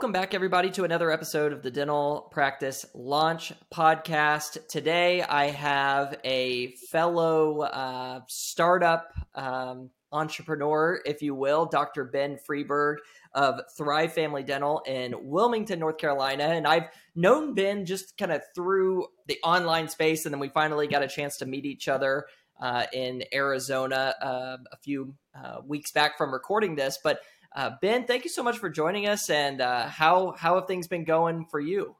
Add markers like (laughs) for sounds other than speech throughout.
Welcome back, everybody, to another episode of the Dental Practice Launch Podcast. Today, I have a fellow uh, startup um, entrepreneur, if you will, Dr. Ben Friberg of Thrive Family Dental in Wilmington, North Carolina. And I've known Ben just kind of through the online space, and then we finally got a chance to meet each other uh, in Arizona uh, a few uh, weeks back from recording this. But uh, ben, thank you so much for joining us. And uh, how how have things been going for you?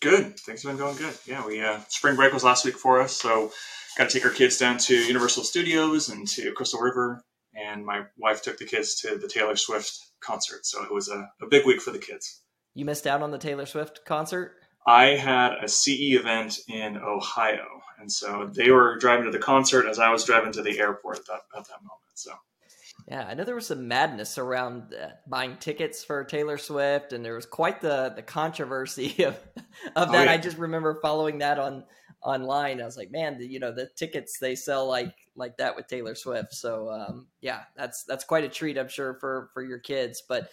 Good. Things have been going good. Yeah, we uh, spring break was last week for us, so got to take our kids down to Universal Studios and to Crystal River, and my wife took the kids to the Taylor Swift concert. So it was a, a big week for the kids. You missed out on the Taylor Swift concert. I had a CE event in Ohio, and so they were driving to the concert as I was driving to the airport at that, at that moment. So yeah, I know there was some madness around uh, buying tickets for Taylor Swift, and there was quite the the controversy (laughs) of of oh, that. Oh, yeah. I just remember following that on online. I was like, man, the, you know, the tickets they sell like like that with Taylor Swift. So um, yeah, that's that's quite a treat, I'm sure for for your kids. But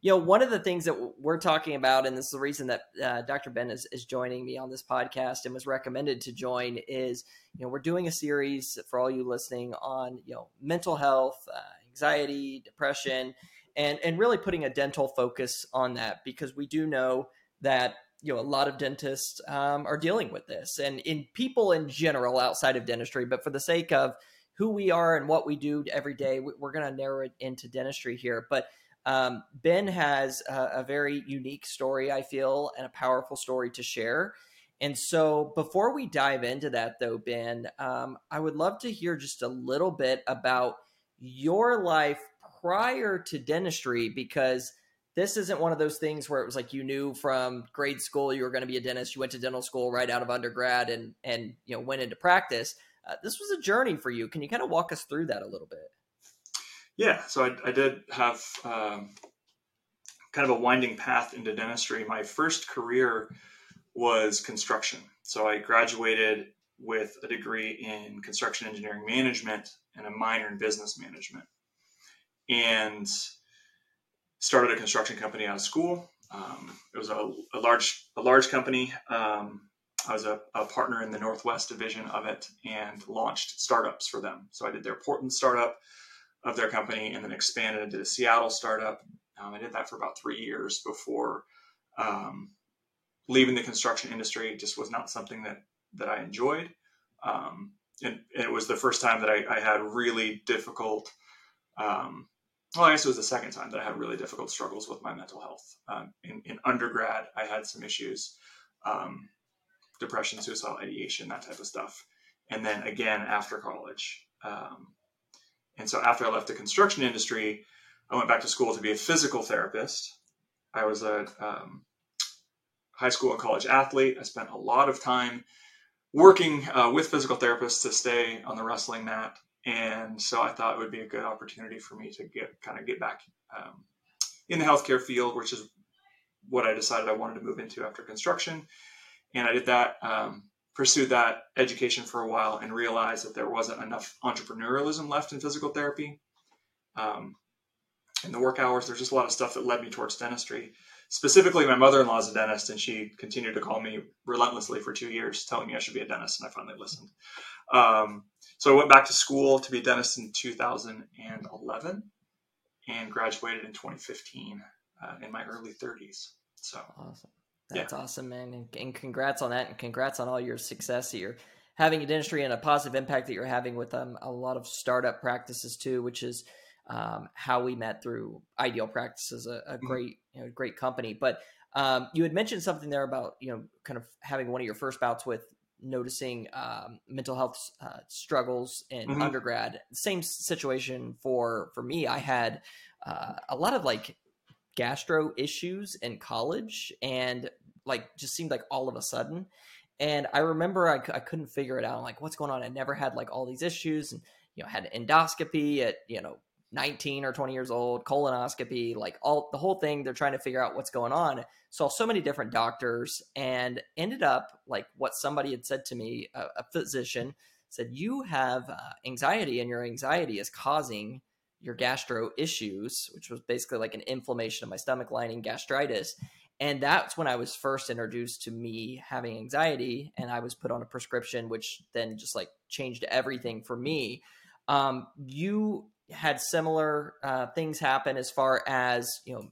you know, one of the things that we're talking about, and this is the reason that uh, Dr. Ben is, is joining me on this podcast and was recommended to join, is you know we're doing a series for all you listening on you know mental health. Uh, anxiety, depression, and and really putting a dental focus on that because we do know that you know a lot of dentists um, are dealing with this, and in people in general outside of dentistry. But for the sake of who we are and what we do every day, we're going to narrow it into dentistry here. But um, Ben has a, a very unique story, I feel, and a powerful story to share. And so, before we dive into that, though, Ben, um, I would love to hear just a little bit about your life prior to dentistry because this isn't one of those things where it was like you knew from grade school you were going to be a dentist you went to dental school right out of undergrad and and you know went into practice. Uh, this was a journey for you. Can you kind of walk us through that a little bit? Yeah so i, I did have um, kind of a winding path into dentistry. My first career was construction. So i graduated with a degree in construction engineering management and a minor in business management. And started a construction company out of school. Um, it was a, a, large a large company. Um, I was a, a, partner in the Northwest division of it and launched startups for them. So I did their Portland startup of their company and then expanded and did a Seattle startup. Um, I did that for about three years before um, leaving the construction industry. It just was not something that that I enjoyed. Um, and, it was the first time that I, I had really difficult. Um, well, I guess it was the second time that I had really difficult struggles with my mental health. Um, in, in, undergrad, I had some issues, um, depression, suicidal ideation, that type of stuff. And then again after college. Um, and so after I left the construction industry, I went back to school to be a physical therapist. I was a um, high school and college athlete. I spent a lot of time working uh, with physical therapists to stay on the wrestling mat. And so I thought it would be a good opportunity for me to get kind of get back um, in the healthcare field, which is what I decided I wanted to move into after construction. And I did that, um, pursued that education for a while, and realized that there wasn't enough entrepreneurialism left in physical therapy. Um, in the work hours, there's just a lot of stuff that led me towards dentistry specifically my mother-in-law is a dentist and she continued to call me relentlessly for two years telling me i should be a dentist and i finally listened um, so i went back to school to be a dentist in 2011 and graduated in 2015 uh, in my early 30s so awesome that's yeah. awesome man and, and, congrats on that and congrats on all your success here having a dentistry and a positive impact that you're having with um, a lot of startup practices too which is um, how we met through Ideal Practices, a, a mm-hmm. great, you know, great company. But um, you had mentioned something there about you know, kind of having one of your first bouts with noticing um, mental health uh, struggles in mm-hmm. undergrad. Same situation for for me. I had uh, a lot of like gastro issues in college, and like just seemed like all of a sudden. And I remember I, I couldn't figure it out. I'm like, what's going on? I never had like all these issues, and you know, had endoscopy at you know 19 or 20 years old, colonoscopy, like all the whole thing. They're trying to figure out what's going on. Saw so many different doctors and ended up like what somebody had said to me, a, a physician said, You have uh, anxiety, and your anxiety is causing your gastro issues, which was basically like an inflammation of my stomach lining, gastritis. And that's when I was first introduced to me having anxiety, and I was put on a prescription, which then just like changed everything for me. Um, you had similar uh, things happen as far as you know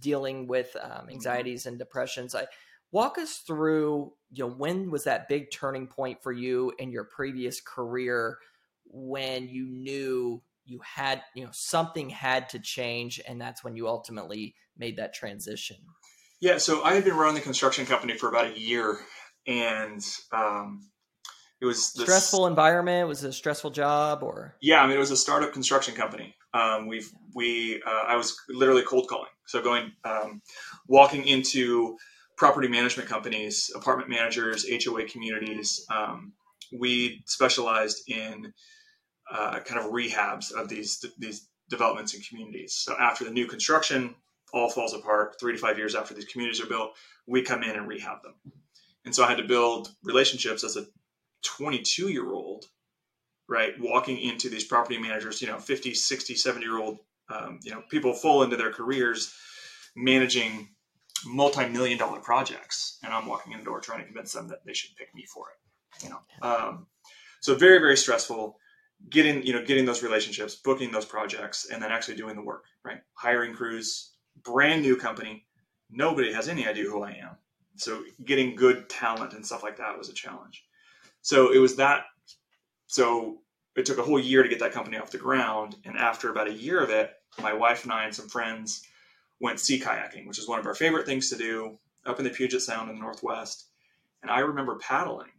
dealing with um, mm-hmm. anxieties and depressions. I walk us through you know when was that big turning point for you in your previous career when you knew you had you know something had to change and that's when you ultimately made that transition yeah so i had been running the construction company for about a year and um, it was this, stressful environment? Was it a stressful job or? Yeah i mean it was a startup construction company. Um, we've we uh, i was literally cold calling. So going um, walking into property management companies apartment managers hoa communities um, we specialized in uh, kind of rehabs of these these developments and communities. So after the new construction all falls apart, three to five years after these communities are built, we come in and rehab them. And so I had to build relationships as a 22 year old, right, walking into these property managers, you know, 50, 60, 70 year old, um, you know, people full into their careers, managing multi-million dollar projects. And i'm walking in the door trying to convince them that they should pick me for it you know. Um, so very very stressful getting you know getting those relationships booking those projects and then actually doing the work right? Hiring crews brand new company. Nobody has any idea who i am. So getting good talent and stuff like that was a challenge so it was that so it took a whole year to get that company off the ground and after about a year of it my wife and i and some friends went sea kayaking which is one of our favorite things to do up in the puget sound in the northwest and i remember paddling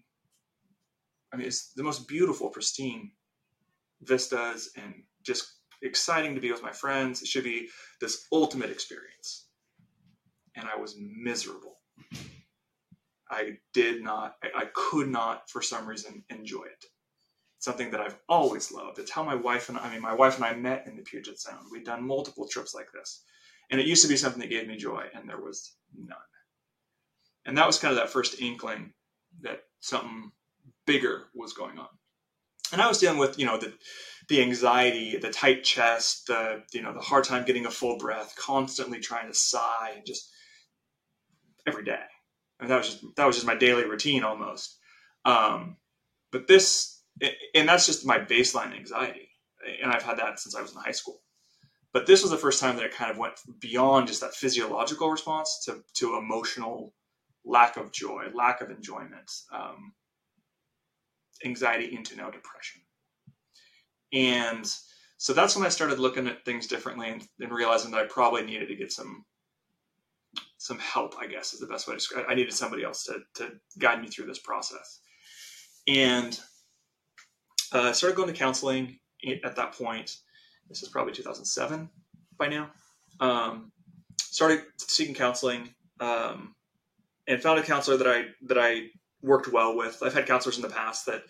i mean it's the most beautiful pristine vistas and just exciting to be with my friends. It should be this ultimate experience. And I was miserable. I did not, I, I could not for some reason enjoy it. something that I've always loved. It's how my wife and I mean, my wife and I met in the Puget Sound. We'd done multiple trips like this. And it used to be something that gave me joy, and there was none. And that was kind of that first inkling that something bigger was going on and I was dealing with you know the the anxiety, the tight chest, the you know the hard time getting a full breath, constantly trying to sigh, and just every day. And that was just that was just my daily routine almost. Um, but this, and that's just my baseline anxiety, and I've had that since I was in high school. But this was the first time that it kind of went beyond just that physiological response to to emotional lack of joy, lack of enjoyment. Um, anxiety into now depression. And so that's when I started looking at things differently and, and, realizing that I probably needed to get some some help, I guess is the best way to describe it. I needed somebody else to, to guide me through this process. And uh, I started going to counseling at that point. This is probably 2007 by now. Um, started seeking counseling um, and found a counselor that I that I worked well with. I've had counselors in the past that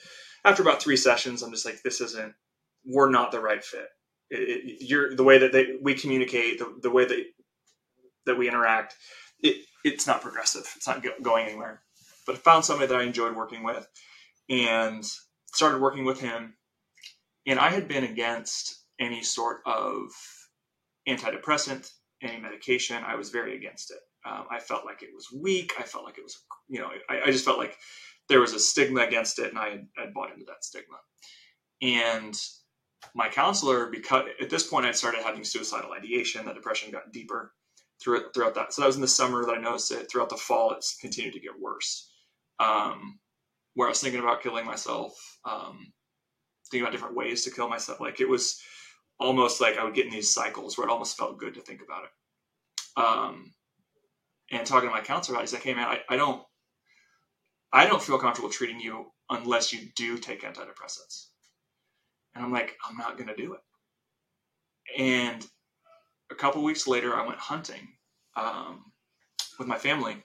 after about three sessions, I'm just like, this isn't, we're not the right fit. It, it, you're the way that they, we communicate, the, the way that, that we interact, it, it's not progressive. It's not going anywhere. But I found somebody that I enjoyed working with and started working with him. And I had been against any sort of antidepressant, any medication. I was very against it. Um, I felt like it was weak. I felt like it was, you know, I, I, just felt like there was a stigma against it, and I had, I bought into that stigma. And my counselor, because at this point I started having suicidal ideation, the depression got deeper throughout, throughout that. So that was in the summer that I noticed it. Throughout the fall, it's continued to get worse. Um, where I was thinking about killing myself, um, thinking about different ways to kill myself. Like it was almost like I would get in these cycles where it almost felt good to think about it. Um, and talking to my counselor about it, he's like, hey man, I, I don't I don't feel comfortable treating you unless you do take antidepressants. And I'm like, I'm not gonna do it. And a couple weeks later I went hunting um, with my family,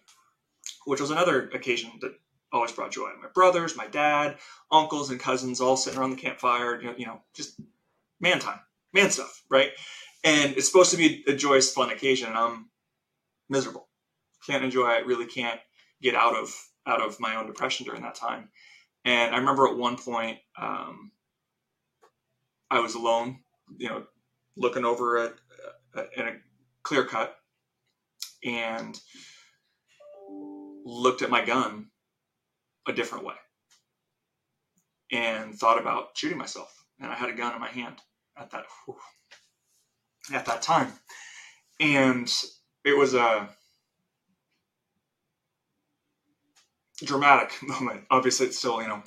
which was another occasion that always brought joy. My brothers, my dad, uncles, and cousins all sitting around the campfire, you know, you know, just man time, man stuff, right? And it's supposed to be a joyous, fun occasion, and I'm miserable can't enjoy it, really can't get out of out of my own depression during that time. And I remember at one point, um, I was alone, you know, looking over a, a, in a clear cut and looked at my gun a different way and thought about shooting myself. And I had a gun in my hand at that whew, at that time, and it was a dramatic (laughs) moment. Obviously, it's still you know,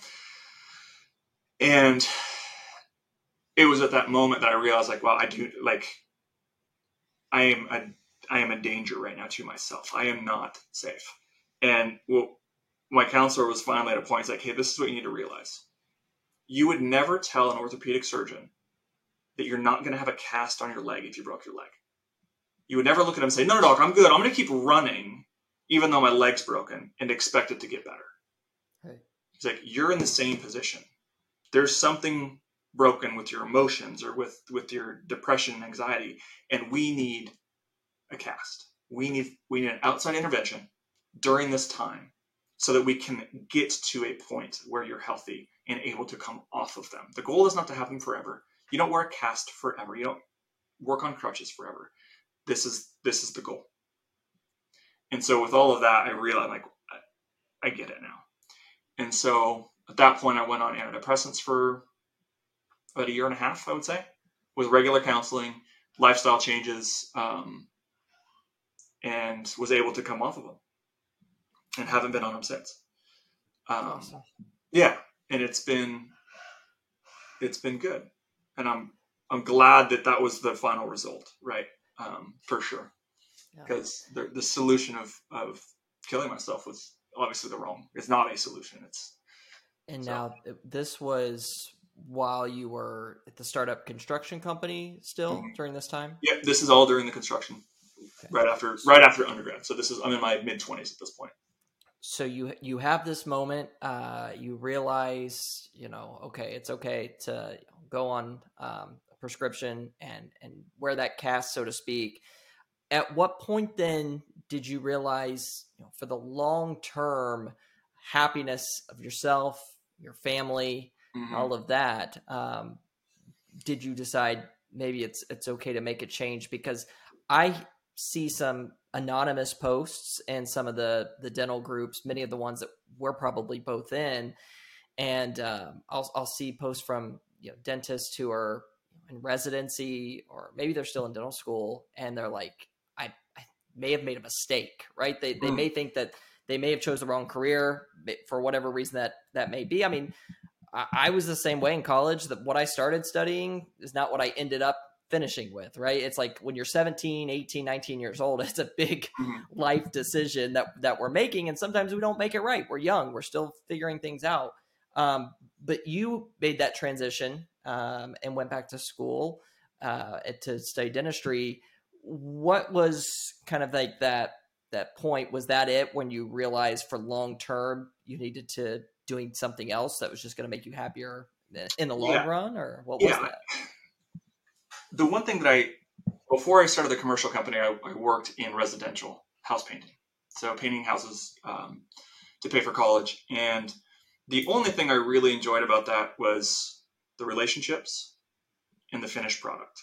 and it was at that moment that I realized like, well, I do like, I am a I am a danger right now to myself. I am not safe. And well, my counselor was finally at a point. It's like, hey, this is what you need to realize. You would never tell an orthopedic surgeon that you're not going to have a cast on your leg if you broke your leg. You would never look at him and say, no, no, doc, I'm good. I'm going to keep running even though my leg's broken and expect it to get better. Right. It's like, you're in the same position. There's something broken with your emotions or with, with your depression and anxiety, and we need a cast. We need, we need an outside intervention during this time so that we can get to a point where you're healthy and able to come off of them. The goal is not to have them forever. You don't wear a cast forever. You don't work on crutches forever. This is this is the goal. And so with all of that, I realized like I, I get it now. And so at that point, I went on antidepressants for about a year and a half, I would say, with regular counseling, lifestyle changes, um, and was able to come off of them and haven't been on them since. Um, awesome. Yeah, and it's been it's been good, and I'm I'm glad that that was the final result, right? Um, for sure, because yeah. the the solution of of killing myself was obviously the wrong. It's not a solution. It's and so. now this was while you were at the startup construction company still mm-hmm. during this time. Yeah, this is all during the construction, okay. right after right after undergrad. So this is I'm in my mid twenties at this point so you you have this moment uh, you realize you know okay it's okay to go on um, a prescription and and wear that cast so to speak at what point then did you realize you know, for the long term happiness of yourself your family mm-hmm. all of that um, did you decide maybe it's it's okay to make a change because i see some anonymous posts and some of the the dental groups, many of the ones that we're probably both in, and um, I'll I'll see posts from you know dentists who are in residency or maybe they're still in dental school and they're like, I, I may have made a mistake, right? They they mm. may think that they may have chose the wrong career for whatever reason that that may be. I mean, I, I was the same way in college. That what I started studying is not what I ended up finishing with, right? It's like when you're 17, 18, 19 years old, (laughs) it's a big mm-hmm. life decision that that we're making and sometimes we don't make it right. We're young, we're still figuring things out. Um, but you made that transition um, and went back to school uh, to study dentistry. What was kind of like that that point? Was that it when you realized for long term you needed to doing something else that was just going to make you happier in the long yeah. run, or what was yeah. that? the one thing that I, before I started the commercial company, I, I worked in residential house painting. So painting houses um, to pay for college. And the only thing I really enjoyed about that was the relationships and the finished product,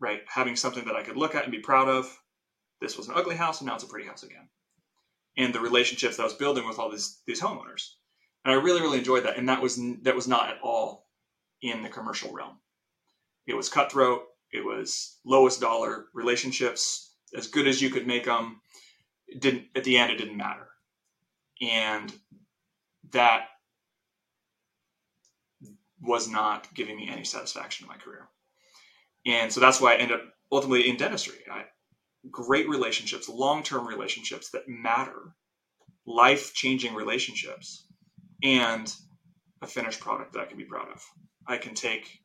right? Having something that I could look at and be proud of. This was an ugly house and now it's a pretty house again. And the relationships that I was building with all these, these homeowners. And I really, really enjoyed that. And that was, that was not at all in the commercial realm. It was cutthroat it was lowest dollar relationships, as good as you could make them. It didn't at the end, it didn't matter, and that was not giving me any satisfaction in my career. And so that's why I ended up ultimately in dentistry. I, great relationships, long term relationships that matter, life changing relationships, and a finished product that I can be proud of. I can take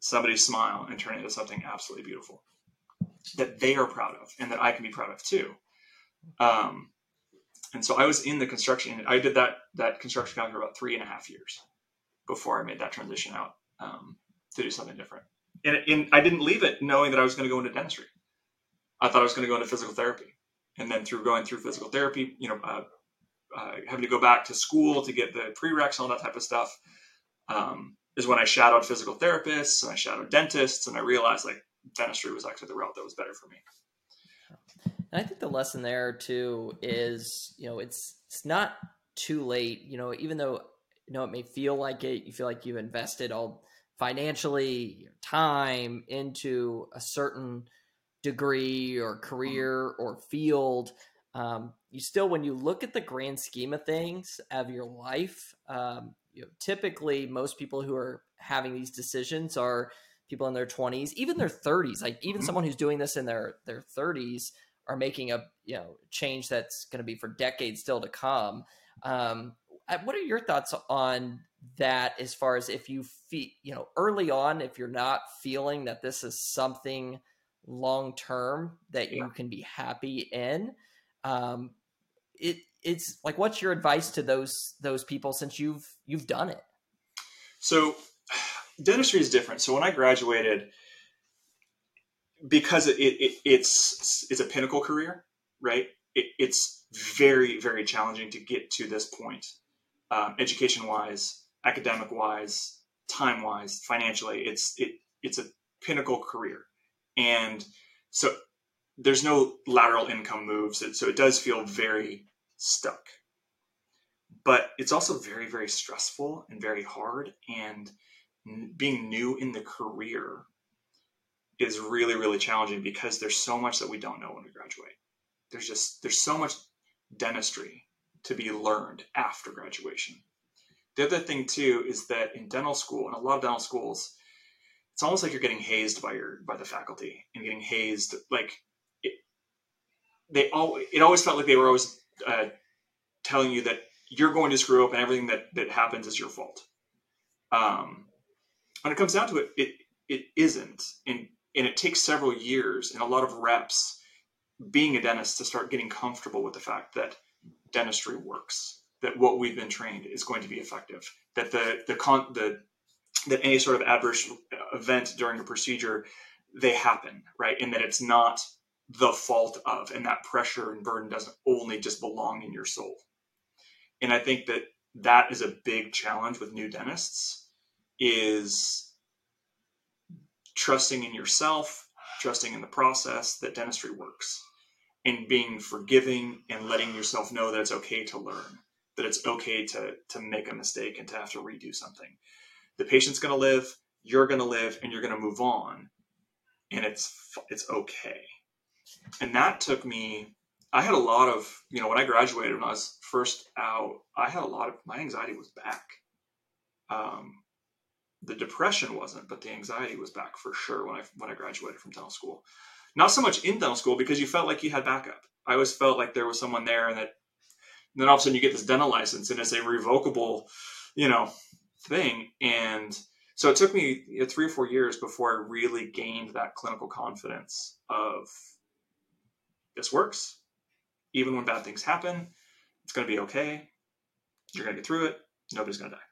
somebody's smile and turn it into something absolutely beautiful that they are proud of and that I can be proud of too. Um, and so I was in the construction. I did that that construction company for about three and a half years before I made that transition out um, to do something different. And, and, I didn't leave it knowing that I was going to go into dentistry. I thought I was going to go into physical therapy, and then through going through physical therapy, you know, uh, uh, having to go back to school to get the prereqs and all that type of stuff. Um, is when I shadowed physical therapists and I shadowed dentists and I realized like dentistry was actually the route that was better for me. And I think the lesson there too is, you know, it's it's not too late. You know, even though you know it may feel like it, you feel like you've invested all financially, time into a certain degree or career or field. Um, you still, when you look at the grand scheme of things of your life, um, you know, typically most people who are having these decisions are people in their 20s, even their 30s. Like even mm-hmm. someone who's doing this in their their 30s are making a you know change that's going to be for decades still to come. Um, what are your thoughts on that as far as if you feel you know early on if you're not feeling that this is something long term that yeah. you can be happy in um it it's like what's your advice to those those people since you've you've done it? So (sighs) dentistry is different. So when i graduated because it, it, it's it's a pinnacle career right? It, it's very very challenging to get to this point um, education wise academic wise, time wise, financially. It's it it's a pinnacle career, and so there's no lateral income moves, so it does feel very stuck. But it's also very very stressful and very hard, and being new in the career is really really challenging because there's so much that we don't know when we graduate. There's just there's so much dentistry to be learned after graduation the other thing too is that in dental school, and a lot of dental schools, it's almost like you're getting hazed by your by the faculty and getting hazed. Like they all it always felt like they were always uh, telling you that you're going to screw up and everything that that happens is your fault. Um, when it comes down to it, it it isn't, and and it takes several years and a lot of reps being a dentist to start getting comfortable with the fact that dentistry works that what we've been trained is going to be effective. That the the con the that any sort of adverse event during a procedure they happen right, and that it's not the fault of, and that pressure and burden doesn't only just belong in your soul. And I think that that is a big challenge with new dentists is trusting in yourself, trusting in the process that dentistry works, and being forgiving and letting yourself know that it's okay to learn that it's okay to to make a mistake and to have to redo something. The patient's going to live, you're going to live, and you're going to move on, and it's it's okay. And that took me. I had a lot of you know when I graduated when I was first out, I had a lot of my anxiety was back. Um, the depression wasn't, but the anxiety was back for sure when I when I graduated from dental school. Not so much in dental school because you felt like you had backup. I always felt like there was someone there and that and then all of a sudden you get this dental license and it's a revocable, you know, thing. And so it took me three or four years before I really gained that clinical confidence of this works. Even when bad things happen, it's going to be okay. You're going to get through it. Nobody's going to die.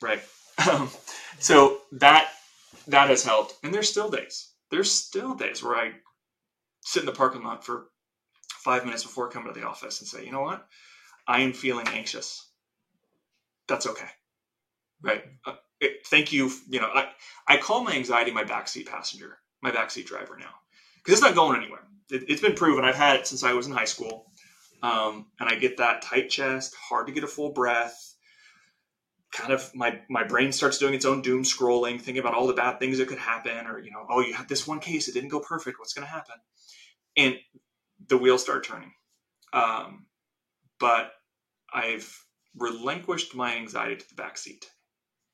Right. (laughs) Um, so that that has helped. And there's still days. There's still days where I sit in the parking lot for five minutes before coming to the office and say, you know what? I am feeling anxious. That's okay. Right. Uh, it, thank you. You know, I, I call my anxiety my backseat passenger, my backseat driver now, because it's not going anywhere. It, has been proven. I've had it since I was in high school. Um, and I get that tight chest, hard to get a full breath. Kind of my my brain starts doing its own doom scrolling, thinking about all the bad things that could happen, or you know, oh, you had this one case, it didn't go perfect. What's going to happen? And the wheels start turning. Um, but I've relinquished my anxiety to the back seat.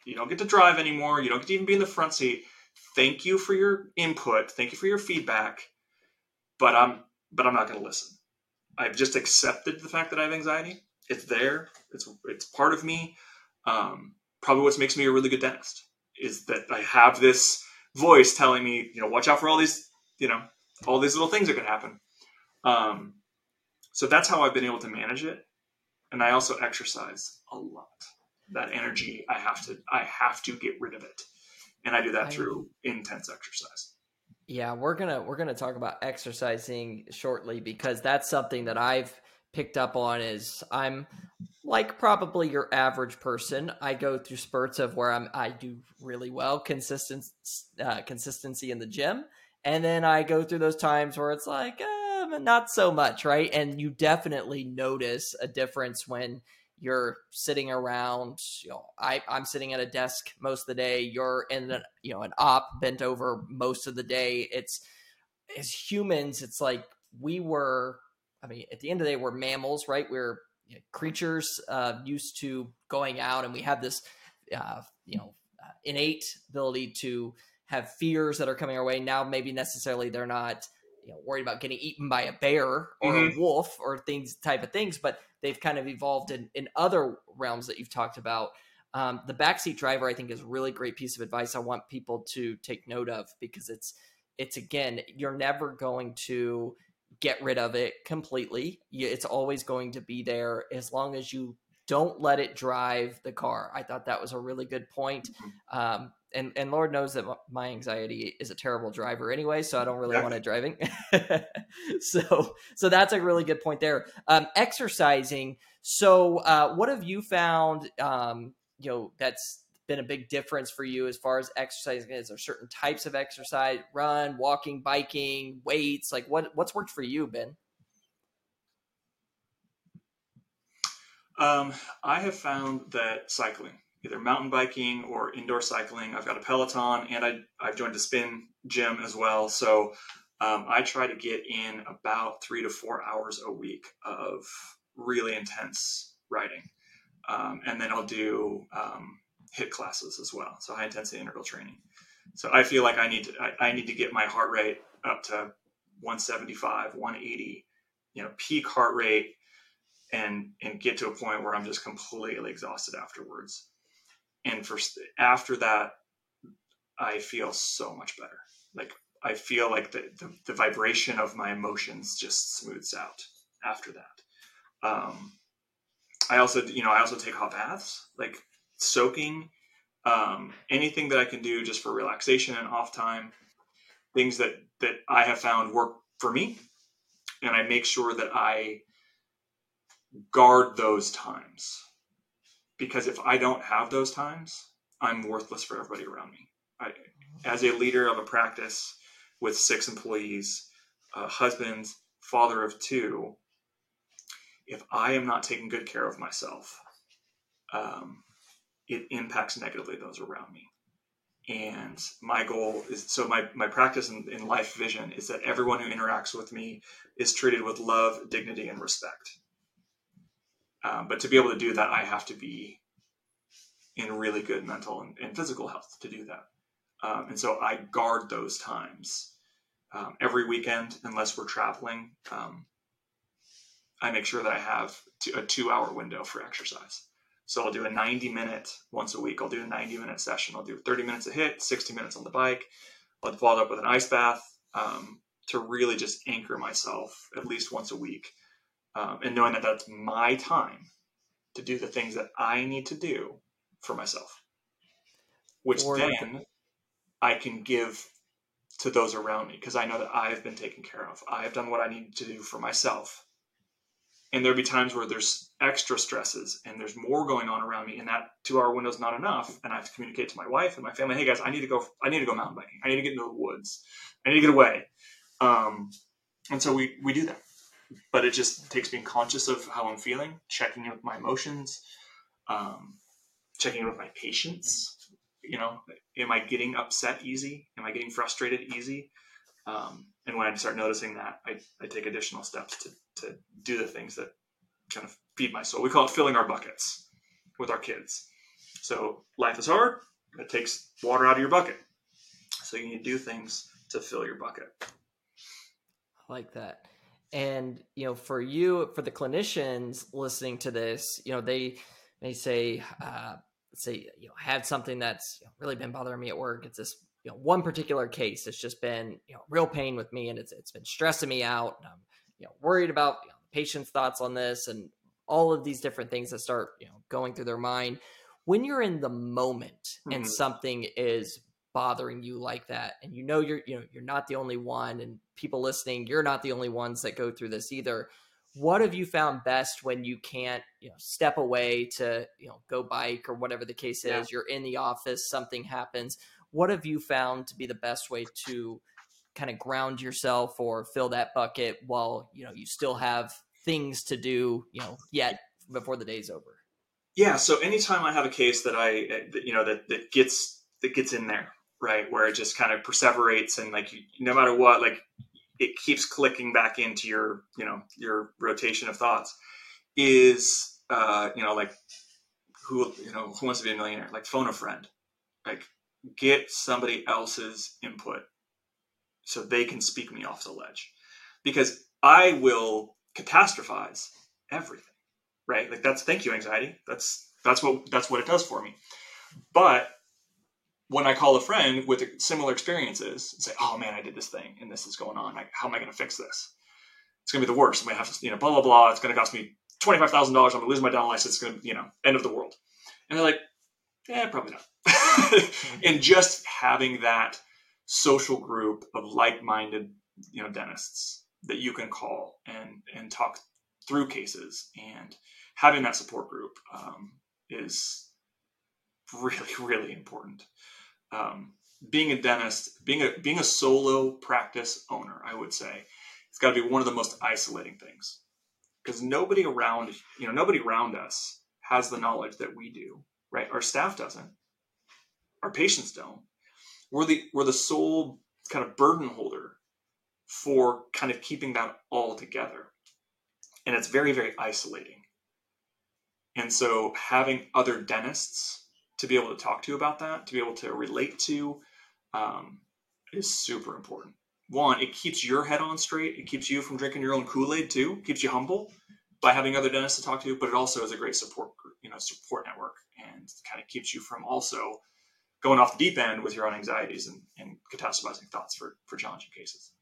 You don't get to drive anymore. You don't get to even be in the front seat. Thank you for your input. Thank you for your feedback. But I'm but I'm not going to listen. I've just accepted the fact that I have anxiety. It's there. It's it's part of me. Um, probably what makes me a really good dentist is that I have this voice telling me, you know, watch out for all these, you know, all these little things that could happen. Um, so that's how I've been able to manage it. And I also exercise a lot. That energy, I have to, I have to get rid of it, and I do that through intense exercise. Yeah, we're gonna we're gonna talk about exercising shortly because that's something that I've picked up on. Is I'm like probably your average person. I go through spurts of where I'm I do really well, consistent uh, consistency in the gym, and then I go through those times where it's like uh, not so much, right? And you definitely notice a difference when you're sitting around you know I, i'm sitting at a desk most of the day you're in a, you know an op bent over most of the day. It's as humans it's like we were i mean at the end of the day we're mammals right? We're you know, creatures uh, used to going out and we have this uh, you know uh, innate ability to have fears that are coming our way. Now maybe necessarily they're not you know worried about getting eaten by a bear or mm-hmm. a wolf or things type of things but they've kind of evolved in, in other realms that you've talked about um, the backseat driver i think is a really great piece of advice i want people to take note of because it's it's again you're never going to get rid of it completely it's always going to be there as long as you don't let it drive the car i thought that was a really good point mm-hmm. um, and and Lord knows that my anxiety is a terrible driver anyway, so I don't really yeah. want it driving. (laughs) so so that's a really good point there. Um, exercising. So uh, what have you found? Um, you know that's been a big difference for you as far as exercising. Is there certain types of exercise? Run, walking, biking, weights. Like what what's worked for you, Ben? Um, I have found that cycling either mountain biking or indoor cycling. I've got a Peloton and I, I've joined a spin gym as well. So um, I try to get in about three to four hours a week of really intense riding. Um, and then I'll do um, HIIT classes as well. So high intensity interval training. So I feel like I need to, I, I need to get my heart rate up to 175, 180, you know, peak heart rate and and get to a point where I'm just completely exhausted afterwards and for after that i feel so much better. Like i feel like the, the, the vibration of my emotions just smooths out after that. Um, i also you know i also take hot baths like soaking um, anything that i can do just for relaxation and off time. Things that that i have found work for me and i make sure that i guard those times because if I don't have those times, I'm worthless for everybody around me. I, as a leader of a practice with six employees, husband, father of two, if I am not taking good care of myself, um, it impacts negatively those around me. And my goal is so my, my practice in, in life vision is that everyone who interacts with me is treated with love, dignity, and respect. Um, but to be able to do that, I have to be in really good mental and, and physical health to do that. Um, and so I guard those times um, every weekend, unless we're traveling. Um, I make sure that I have a two hour window for exercise. So I'll do a 90 minute once a week. I'll do a 90 minute session. I'll do 30 minutes a HIIT, 60 minutes on the bike. I'll follow up with an ice bath um, to really just anchor myself at least once a week um, and knowing that that's my time to do the things that I need to do for myself, which or then I can give to those around me because I know that I have been taken care of. I have done what I need to do for myself. And there'll be times where there's extra stresses and there's more going on around me, and that two hour window is not enough. And I have to communicate to my wife and my family, hey guys, I need to go. I need to go mountain biking. I need to get into the woods. I need to get away. Um, and so we we do that but it just takes being conscious of how I'm feeling, checking in with my emotions, um, checking in with my patience. You know, am I getting upset easy? Am I getting frustrated easy? Um, and when I start noticing that, I, I take additional steps to, to do the things that kind of feed my soul. We call it filling our buckets with our kids. So life is hard. It takes water out of your bucket. So you need to do things to fill your bucket. I like that and you know for you for the clinicians listening to this you know they may say uh say you know had something that's you know, really been bothering me at work it's this you know one particular case it's just been you know real pain with me and it's it's been stressing me out and i'm you know worried about you know, the patient's thoughts on this and all of these different things that start you know going through their mind when you're in the moment mm-hmm. and something is bothering you like that and you know you're you know you're not the only one and people listening you're not the only ones that go through this either. What have you found best when you can't you know step away to you know go bike or whatever the case is yeah. you're in the office something happens. What have you found to be the best way to kind of ground yourself or fill that bucket while you know you still have things to do you know yet before the day's over? Yeah so anytime i have a case that i eh, you know that that gets that gets in there right where it just kind of perseverates and like no matter what like it keeps clicking back into your you know your rotation of thoughts is uh you know like who you know who wants to be a millionaire? Like phone a friend. Like get somebody else's input so they can speak me off the ledge. Because i will catastrophize everything right? Like that's thank you anxiety. That's that's what that's what it does for me. But when I call a friend with similar experiences and say, "Oh man, I did this thing and this is going on. Like, how am I going to fix this? It's going to be the worst. I'm going to have to, you know, blah blah blah. It's going to cost me twenty five thousand dollars. I'm going to lose my dental license. It's going to, you know, end of the world." And they're like, "Yeah, probably not." (laughs) and just having that social group of like minded, you know, dentists that you can call and and talk through cases and having that support group um, is really really important um, being a dentist, being a being a solo practice owner, I would say, it's got to be one of the most isolating things because nobody around, you know, nobody around us has the knowledge that we do. Right? Our staff doesn't. Our patients don't. We're the we're the sole kind of burden holder for kind of keeping that all together, and it's very very isolating. And so having other dentists to be able to talk to about that, to be able to relate to, um, is super important. One, it keeps your head on straight. It keeps you from drinking your own Kool Aid too. Keeps you humble by having other dentists to talk to. But it also is a great support you know, support network, and kind of keeps you from also going off the deep end with your own anxieties and, and catastrophizing thoughts for for challenging cases.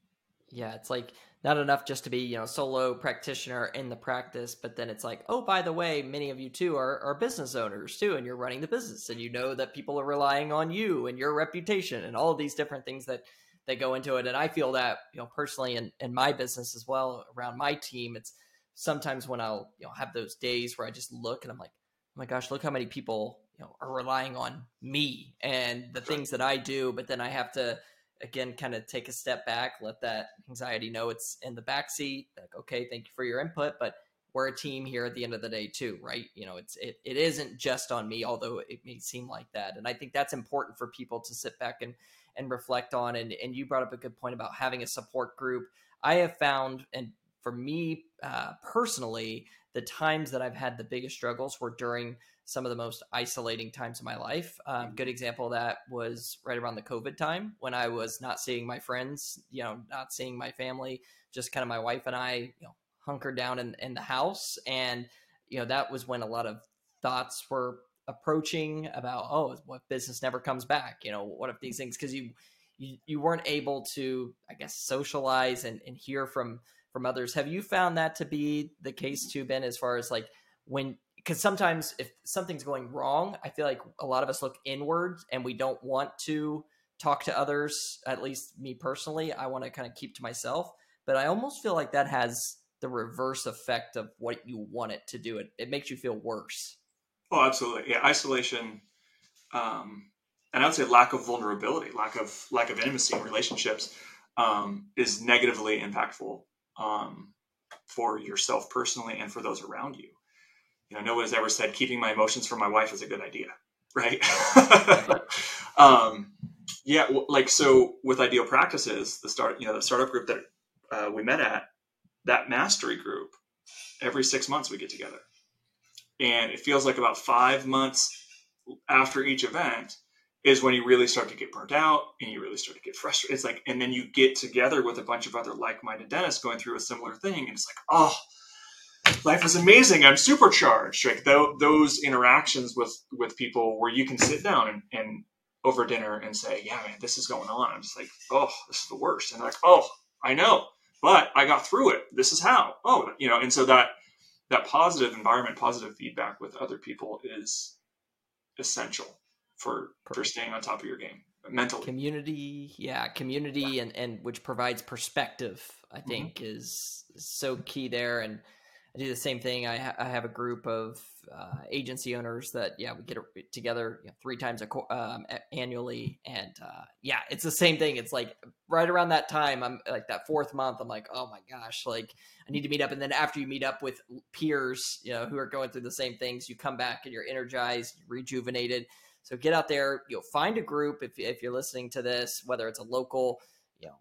Yeah, it's like not enough just to be you know solo practitioner in the practice but then it's like oh by the way many of you too are, are business owners too and you're running the business and you know that people are relying on you and your reputation and all of these different things that that go into it. And i feel that you know personally in, in my business as well around my team it's sometimes when i'll you know have those days where i just look and i'm like oh my gosh look how many people you know are relying on me and the things that i do but then i have to again kind of take a step back let that anxiety know it's in the back seat like okay thank you for your input but we're a team here at the end of the day too right? You know it's it, it isn't just on me although it may seem like that and i think that's important for people to sit back and and reflect on and and you brought up a good point about having a support group. I have found and for me uh, personally the times that i've had the biggest struggles were during some of the most isolating times of my life. Um, good example of that was right around the COVID time when I was not seeing my friends, you know, not seeing my family, just kind of my wife and I, you know, hunkered down in, in the house. And, you know, that was when a lot of thoughts were approaching about, oh, what business never comes back? You know, what if these things, because you, you, you weren't able to, I guess, socialize and, and hear from, from others. Have you found that to be the case too, Ben, as far as like when because sometimes if something's going wrong, I feel like a lot of us look inward and we don't want to talk to others. At least me personally, I want to kind of keep to myself. But I almost feel like that has the reverse effect of what you want it to do. It it makes you feel worse. Oh, absolutely. Yeah, isolation, um, and I would say lack of vulnerability, lack of lack of intimacy in relationships um, is negatively impactful um, for yourself personally and for those around you you know, no one has ever said keeping my emotions from my wife is a good idea, right? (laughs) um, yeah, like so with ideal practices, the start, you know, the startup group that uh, we met at, that mastery group, every six months we get together, and it feels like about five months after each event is when you really start to get burnt out and you really start to get frustrated. It's like, and then you get together with a bunch of other like-minded dentists going through a similar thing, and it's like, oh life is amazing. I'm supercharged. Like th- those interactions with with people where you can sit down and, and over dinner and say, "Yeah, man, this is going on." I'm just like, "Oh, this is the worst," and like, "Oh, I know, but I got through it. This is how." Oh, you know, and so that that positive environment, positive feedback with other people is essential for for staying on top of your game mentally. Community, yeah, community, and and which provides perspective. I mm-hmm. think mm-hmm. is so key there and I do the same thing. I, ha- I have a group of uh, agency owners that yeah we get together you know, three times a um, annually, and uh, yeah, it's the same thing. It's like right around that time, I'm like that fourth month. I'm like, oh my gosh, like I need to meet up. And then after you meet up with peers, you know, who are going through the same things, you come back and you're energized, rejuvenated. So get out there, you know, find a group if if you're listening to this, whether it's a local, you know,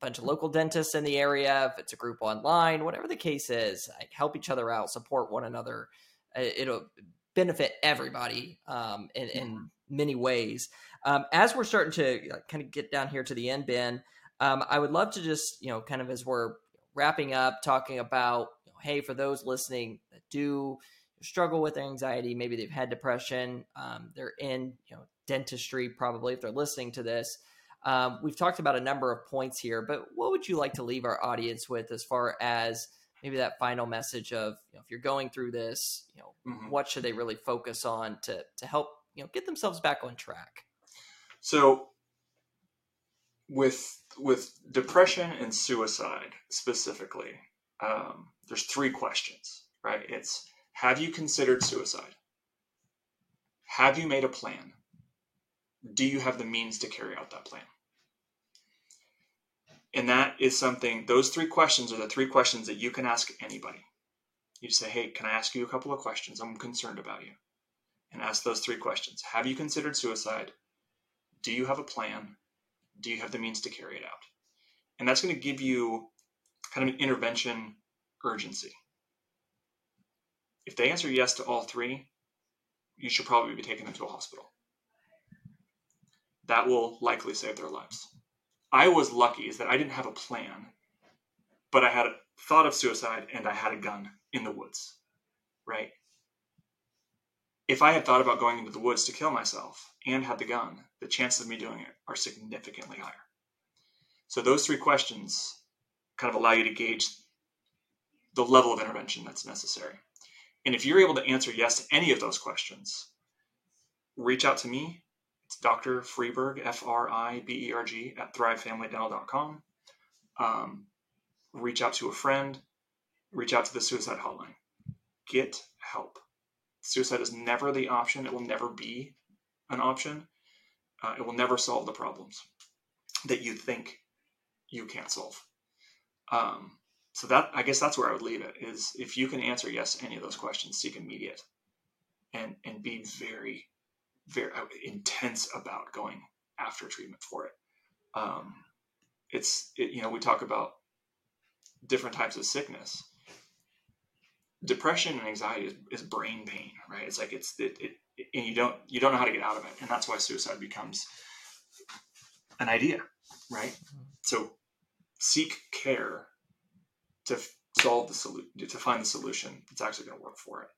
bunch of local dentists in the area, if it's a group online, whatever the case is, like help each other out, support one another. It'll benefit everybody um, in, in, many ways. Um, as we're starting to kind of get down here to the end, Ben, um, I would love to just, you know, kind of as we're wrapping up, talking about, you know, hey, for those listening that do struggle with anxiety, maybe they've had depression, um, they're in, you know, dentistry probably if they're listening to this. Um, we've talked about a number of points here, but what would you like to leave our audience with as far as maybe that final message of you know, if you're going through this, you know, mm-hmm. what should they really focus on to to help you know get themselves back on track? So, with with depression and suicide specifically, um, there's three questions, right? It's have you considered suicide? Have you made a plan? Do you have the means to carry out that plan? And that is something, those three questions are the three questions that you can ask anybody. You say, hey, can I ask you a couple of questions? I'm concerned about you. And ask those three questions Have you considered suicide? Do you have a plan? Do you have the means to carry it out? And that's going to give you kind of an intervention urgency. If they answer yes to all three, you should probably be taking them to a hospital. That will likely save their lives. I was lucky is that I didn't have a plan, but I had a thought of suicide and I had a gun in the woods, right? If I had thought about going into the woods to kill myself and had the gun, the chances of me doing it are significantly higher. So those three questions kind of allow you to gauge the level of intervention that's necessary. And if you're able to answer yes to any of those questions, reach out to me it's Dr. Friberg, F R I B E R G, at thrivefamilydental.com. Um, reach out to a friend, reach out to the suicide hotline. Get help. Suicide is never the option, it will never be an option. Uh, it will never solve the problems that you think you can't solve. Um, so that I guess that's where I would leave it is if you can answer yes to any of those questions, seek immediate and and be very very uh, intense about going after treatment for it. Um, it's it, you know we talk about different types of sickness. Depression and anxiety is, is brain pain, right? It's like it's it, it, and you don't you don't know how to get out of it, and that's why suicide becomes an idea, right? So seek care to solve the solution to find the solution that's actually going to work for it.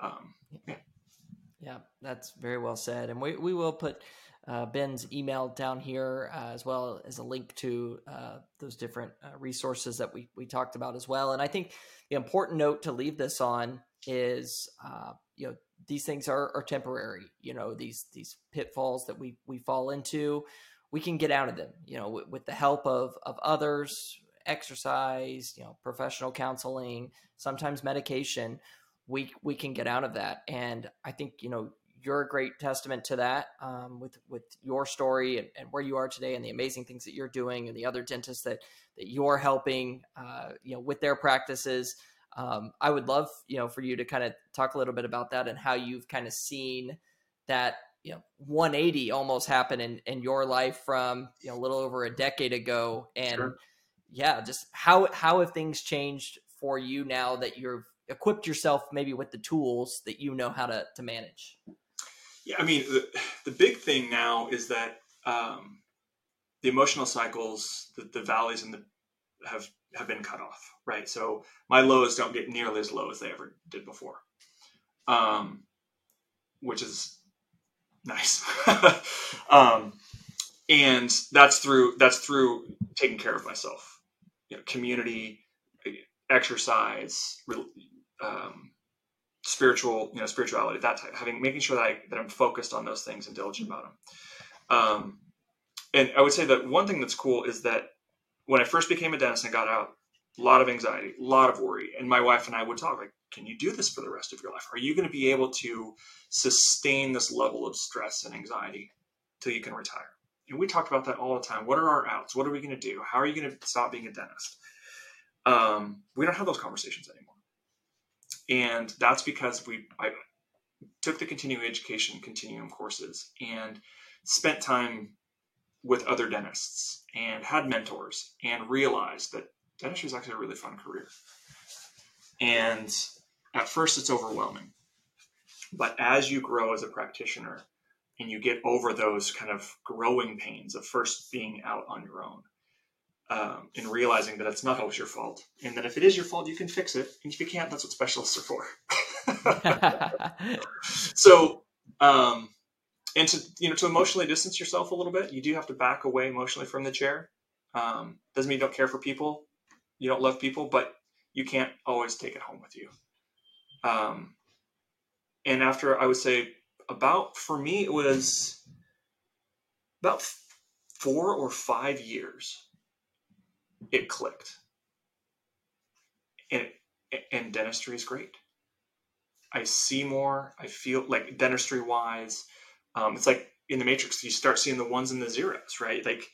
Um, yeah. Yeah, that's very well said. And we, we will put uh, Ben's email down here uh, as well as a link to uh, those different uh, resources that we, we talked about as well. And I think the important note to leave this on is, uh, you know, these things are, are temporary. You know, these these pitfalls that we we fall into, we can get out of them. You know, with, with the help of of others, exercise, you know, professional counseling, sometimes medication we we can get out of that. And I think you know you're a great testament to that um, with with your story and, and, where you are today and the amazing things that you're doing and the other dentists that that you're helping uh, you know with their practices. Um, I would love you know for you to kind of talk a little bit about that and how you've kind of seen that you know 180 almost happen in in your life from you know a little over a decade ago and sure. Yeah just how how have things changed for you now that you've equipped yourself maybe with the tools that you know how to, to manage? Yeah, I mean, the, the big thing now is that um, the emotional cycles, the, the valleys, and the have have been cut off, right? So my lows don't get nearly as low as they ever did before, um, which is nice. (laughs) um, and that's through that's through taking care of myself, you know, community, exercise, um, spiritual, you know, spirituality, that type, having making sure that I that I'm focused on those things and diligent about them. Um, and I would say that one thing that's cool is that when I first became a dentist and got out, a lot of anxiety, a lot of worry. And my wife and I would talk like, can you do this for the rest of your life? Are you going to be able to sustain this level of stress and anxiety till you can retire? And we talked about that all the time. What are our outs? What are we going to do? How are you going to stop being a dentist? Um, we don't have those conversations anymore. And that's because we I took the continuing education continuum courses and spent time with other dentists and had mentors and realized that dentistry is actually a really fun career. And at first, it's overwhelming. But as you grow as a practitioner and you get over those kind of growing pains of first being out on your own, um, and realizing that it's not always your fault, and that if it is your fault, you can fix it. And if you can't, that's what specialists are for. (laughs) so, um, and to you know to emotionally distance yourself a little bit, you do have to back away emotionally from the chair. Um, doesn't mean you don't care for people, you don't love people, but you can't always take it home with you. Um, and after I would say about for me it was about four or five years, it clicked, and and dentistry is great. I see more. I feel like dentistry wise, um, it's like in the matrix. You start seeing the ones and the zeros, right? Like,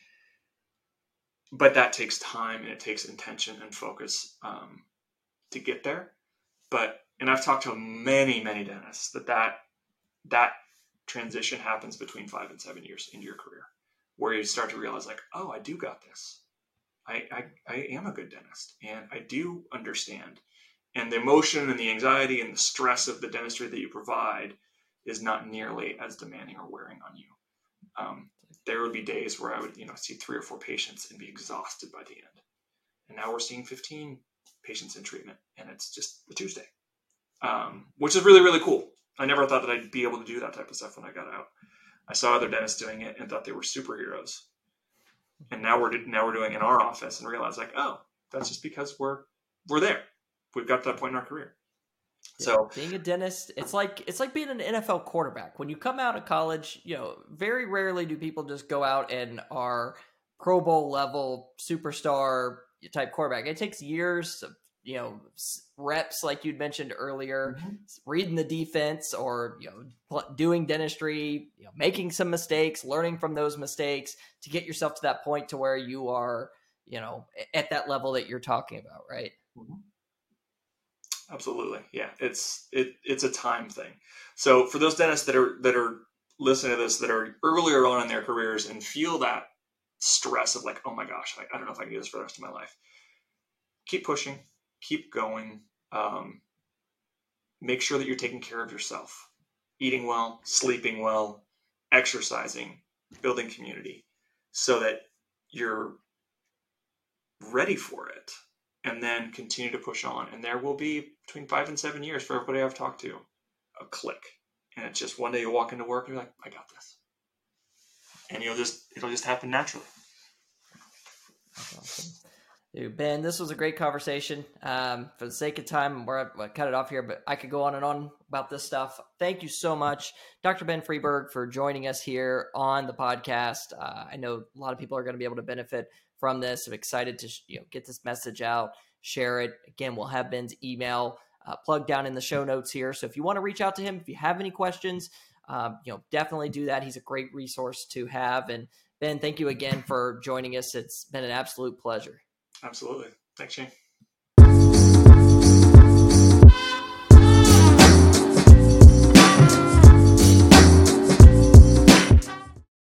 but that takes time and it takes intention and focus um, to get there. But and I've talked to many, many dentists that that that transition happens between five and seven years into your career, where you start to realize like, oh, I do got this. I, I, I am a good dentist and I do understand. And the emotion and the anxiety and the stress of the dentistry that you provide is not nearly as demanding or wearing on you. Um, there would be days where I would, you know, see three or four patients and be exhausted by the end. And now we're seeing 15 patients in treatment, and it's just a Tuesday um, which is really really cool. I never thought that I'd be able to do that type of stuff when I got out. I saw other dentists doing it and thought they were superheroes, and now we're now we're doing it in our office and realize like, oh, that's just because we're we're there. We've got to that point in our career. So being a dentist, it's like it's like being an NFL quarterback. When you come out of college, you know, very rarely do people just go out and are Pro Bowl level superstar type quarterback. It takes years of you know reps like you'd mentioned earlier mm-hmm. reading the defense or you know doing dentistry you know making some mistakes learning from those mistakes to get yourself to that point to where you are you know at that level that you're talking about right? Mm-hmm. absolutely. Yeah. It's it it's a time thing. So for those dentists that are that are listening to this that are earlier on in their careers and feel that stress of like oh my gosh I, I don't know if i can do this for the rest of my life keep pushing keep going. Um, make sure that you're taking care of yourself, eating well, sleeping well, exercising, building community, so that you're ready for it. And then continue to push on. And there will be between five and seven years for everybody I've talked to a click. And it's just one day you walk into work and you're like, I got this. And you'll just it'll just happen naturally. That's awesome. Ben, this was a great conversation. Um, for the sake of time, we're I cut it off here, but I could go on and on about this stuff. Thank you so much, Dr. Ben Friberg, for joining us here on the podcast. Uh, I know a lot of people are going to be able to benefit from this. I'm excited to you know get this message out, share it. Again, we'll have Ben's email uh, plugged down in the show notes here. So if you want to reach out to him, if you have any questions, um, you know, definitely do that. He's a great resource to have. And Ben, thank you again for joining us. It's been an absolute pleasure. Absolutely. Thanks, Shane.